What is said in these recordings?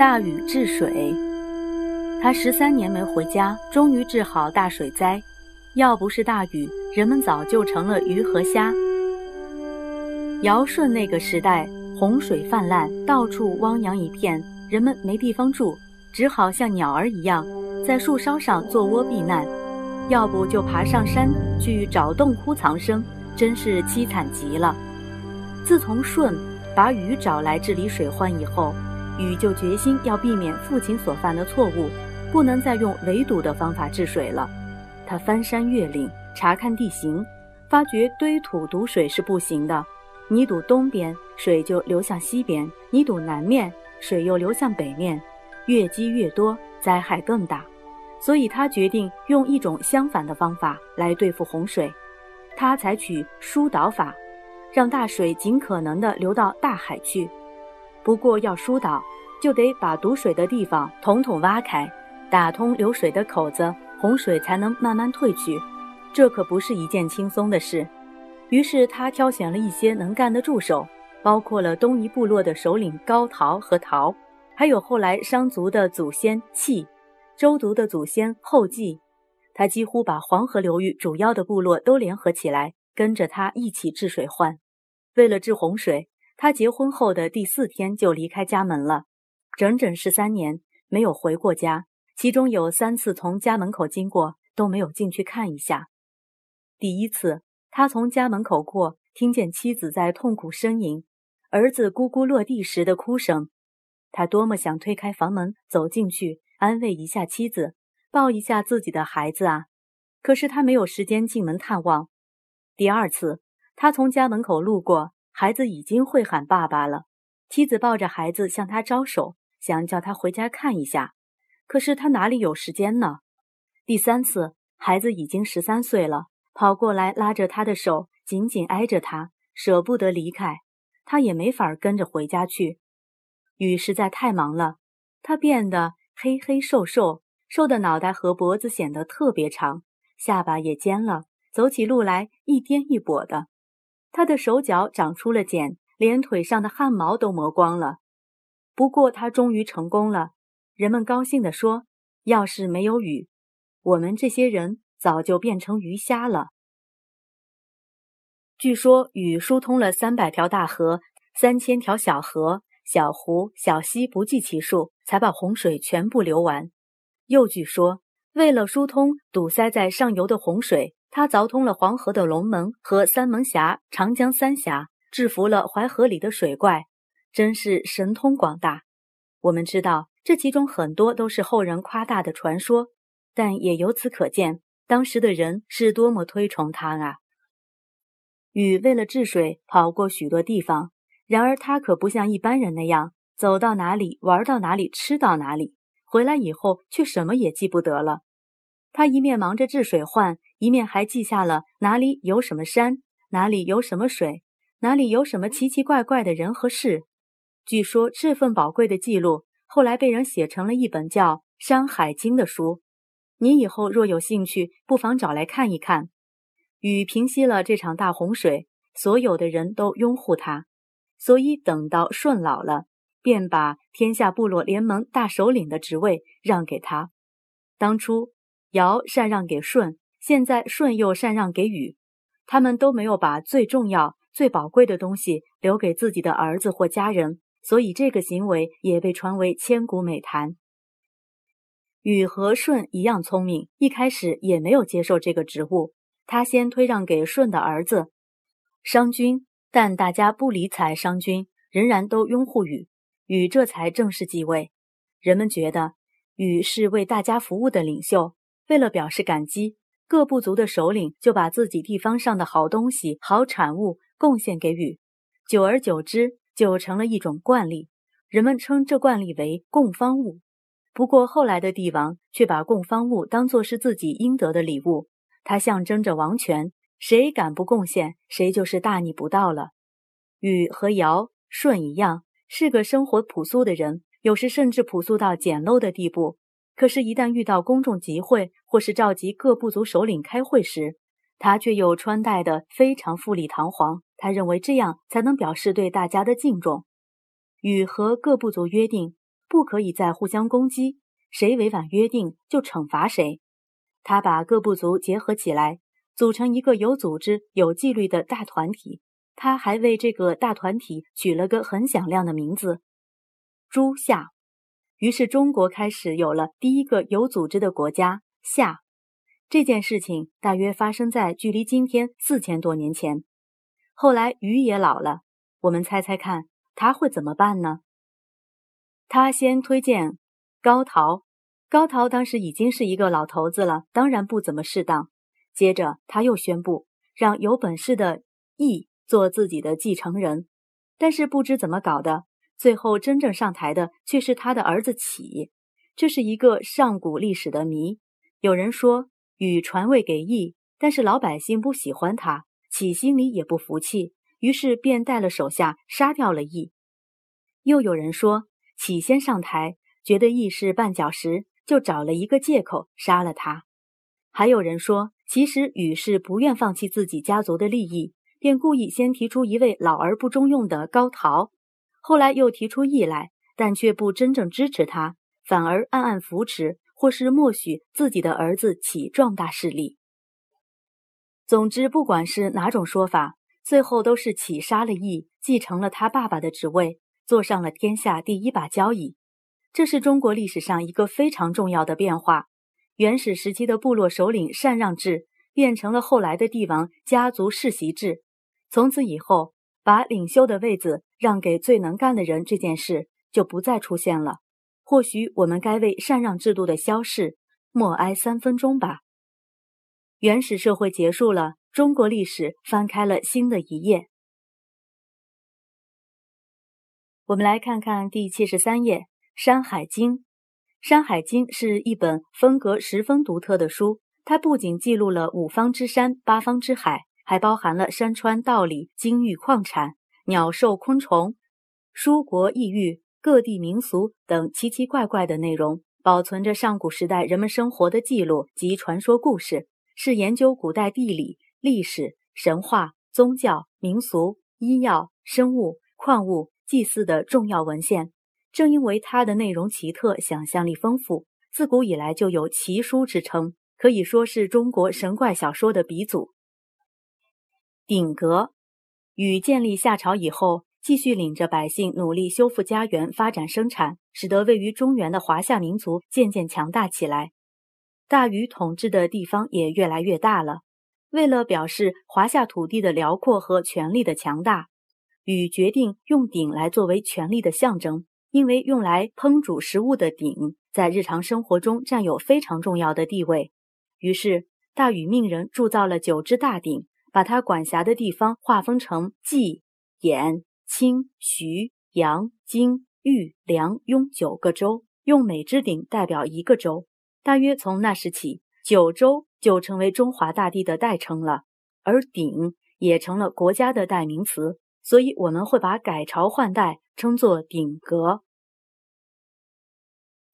大禹治水。他十三年没回家，终于治好大水灾。要不是大禹，人们早就成了鱼和虾。尧舜那个时代，洪水泛滥，到处汪洋一片，人们没地方住，只好像鸟儿一样，在树梢上做窝避难，要不就爬上山去找洞窟藏身，真是凄惨极了。自从舜把禹找来治理水患以后，禹就决心要避免父亲所犯的错误，不能再用围堵的方法治水了。他翻山越岭，查看地形，发觉堆土堵水是不行的。你堵东边，水就流向西边；你堵南面，水又流向北面。越积越多，灾害更大。所以他决定用一种相反的方法来对付洪水。他采取疏导法，让大水尽可能地流到大海去。不过要疏导，就得把堵水的地方统统挖开，打通流水的口子。洪水才能慢慢退去，这可不是一件轻松的事。于是他挑选了一些能干的助手，包括了东夷部落的首领高陶和陶，还有后来商族的祖先契，周族的祖先后稷。他几乎把黄河流域主要的部落都联合起来，跟着他一起治水患。为了治洪水，他结婚后的第四天就离开家门了，整整十三年没有回过家。其中有三次从家门口经过，都没有进去看一下。第一次，他从家门口过，听见妻子在痛苦呻吟，儿子咕咕落地时的哭声。他多么想推开房门走进去，安慰一下妻子，抱一下自己的孩子啊！可是他没有时间进门探望。第二次，他从家门口路过，孩子已经会喊爸爸了。妻子抱着孩子向他招手，想叫他回家看一下。可是他哪里有时间呢？第三次，孩子已经十三岁了，跑过来拉着他的手，紧紧挨着他，舍不得离开。他也没法跟着回家去。雨实在太忙了，他变得黑黑瘦瘦，瘦的脑袋和脖子显得特别长，下巴也尖了，走起路来一颠一跛的。他的手脚长出了茧，连腿上的汗毛都磨光了。不过他终于成功了。人们高兴地说：“要是没有雨，我们这些人早就变成鱼虾了。”据说雨疏通了三百条大河、三千条小河、小湖、小溪，不计其数，才把洪水全部流完。又据说，为了疏通堵塞在上游的洪水，他凿通了黄河的龙门和三门峡、长江三峡，制服了淮河里的水怪，真是神通广大。我们知道。这其中很多都是后人夸大的传说，但也由此可见，当时的人是多么推崇他啊！禹为了治水跑过许多地方，然而他可不像一般人那样，走到哪里玩到哪里吃到哪里，回来以后却什么也记不得了。他一面忙着治水患，一面还记下了哪里有什么山，哪里有什么水，哪里有什么奇奇怪怪的人和事。据说这份宝贵的记录。后来被人写成了一本叫《山海经》的书，你以后若有兴趣，不妨找来看一看。禹平息了这场大洪水，所有的人都拥护他，所以等到舜老了，便把天下部落联盟大首领的职位让给他。当初尧禅让给舜，现在舜又禅让给禹，他们都没有把最重要、最宝贵的东西留给自己的儿子或家人。所以这个行为也被传为千古美谈。禹和舜一样聪明，一开始也没有接受这个职务，他先推让给舜的儿子商均，但大家不理睬商均，仍然都拥护禹，禹这才正式继位。人们觉得禹是为大家服务的领袖，为了表示感激，各部族的首领就把自己地方上的好东西、好产物贡献给禹，久而久之。就成了一种惯例，人们称这惯例为供方物。不过后来的帝王却把供方物当作是自己应得的礼物，它象征着王权，谁敢不贡献，谁就是大逆不道了。禹和尧、舜一样，是个生活朴素的人，有时甚至朴素到简陋的地步。可是，一旦遇到公众集会或是召集各部族首领开会时，他却又穿戴得非常富丽堂皇。他认为这样才能表示对大家的敬重。禹和各部族约定，不可以再互相攻击，谁违反约定就惩罚谁。他把各部族结合起来，组成一个有组织、有纪律的大团体。他还为这个大团体取了个很响亮的名字——朱夏。于是，中国开始有了第一个有组织的国家——夏。这件事情大约发生在距离今天四千多年前。后来，禹也老了，我们猜猜看，他会怎么办呢？他先推荐高陶，高陶当时已经是一个老头子了，当然不怎么适当。接着他又宣布让有本事的羿做自己的继承人，但是不知怎么搞的，最后真正上台的却是他的儿子启。这是一个上古历史的谜。有人说禹传位给羿，但是老百姓不喜欢他，启心里也不服气，于是便带了手下杀掉了羿。又有人说。启先上台，觉得羿是绊脚石，就找了一个借口杀了他。还有人说，其实禹是不愿放弃自己家族的利益，便故意先提出一位老而不中用的高陶，后来又提出羿来，但却不真正支持他，反而暗暗扶持或是默许自己的儿子起壮大势力。总之，不管是哪种说法，最后都是启杀了羿，继承了他爸爸的职位。坐上了天下第一把交椅，这是中国历史上一个非常重要的变化。原始时期的部落首领禅让制变成了后来的帝王家族世袭制。从此以后，把领袖的位子让给最能干的人这件事就不再出现了。或许我们该为禅让制度的消逝默哀三分钟吧。原始社会结束了，中国历史翻开了新的一页。我们来看看第七十三页《山海经》。《山海经》是一本风格十分独特的书，它不仅记录了五方之山、八方之海，还包含了山川道理、金玉矿产、鸟兽昆虫、书国异域、各地民俗等奇奇怪怪的内容，保存着上古时代人们生活的记录及传说故事，是研究古代地理、历史、神话、宗教、民俗、医药、生物、矿物。祭祀的重要文献，正因为它的内容奇特、想象力丰富，自古以来就有奇书之称，可以说是中国神怪小说的鼻祖。鼎革，禹建立夏朝以后，继续领着百姓努力修复家园、发展生产，使得位于中原的华夏民族渐渐强大起来。大禹统治的地方也越来越大了。为了表示华夏土地的辽阔和权力的强大。禹决定用鼎来作为权力的象征，因为用来烹煮食物的鼎在日常生活中占有非常重要的地位。于是，大禹命人铸造了九只大鼎，把他管辖的地方划分成冀、兖、青、徐、阳、荆、豫、梁、雍九个州，用每只鼎代表一个州。大约从那时起，九州就成为中华大地的代称了，而鼎也成了国家的代名词。所以我们会把改朝换代称作鼎革。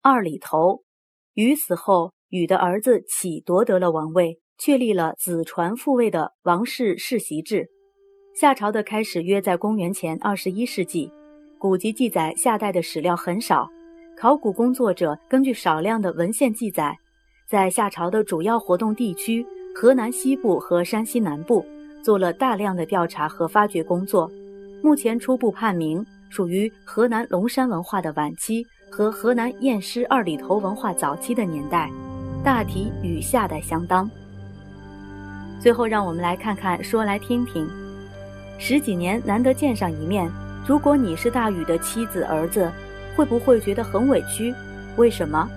二里头，禹死后，禹的儿子启夺得了王位，确立了子传父位的王室世袭制。夏朝的开始约在公元前二十一世纪，古籍记载夏代的史料很少，考古工作者根据少量的文献记载，在夏朝的主要活动地区河南西部和山西南部。做了大量的调查和发掘工作，目前初步判明属于河南龙山文化的晚期和河南偃师二里头文化早期的年代，大体与夏代相当。最后，让我们来看看，说来听听。十几年难得见上一面，如果你是大禹的妻子儿子，会不会觉得很委屈？为什么？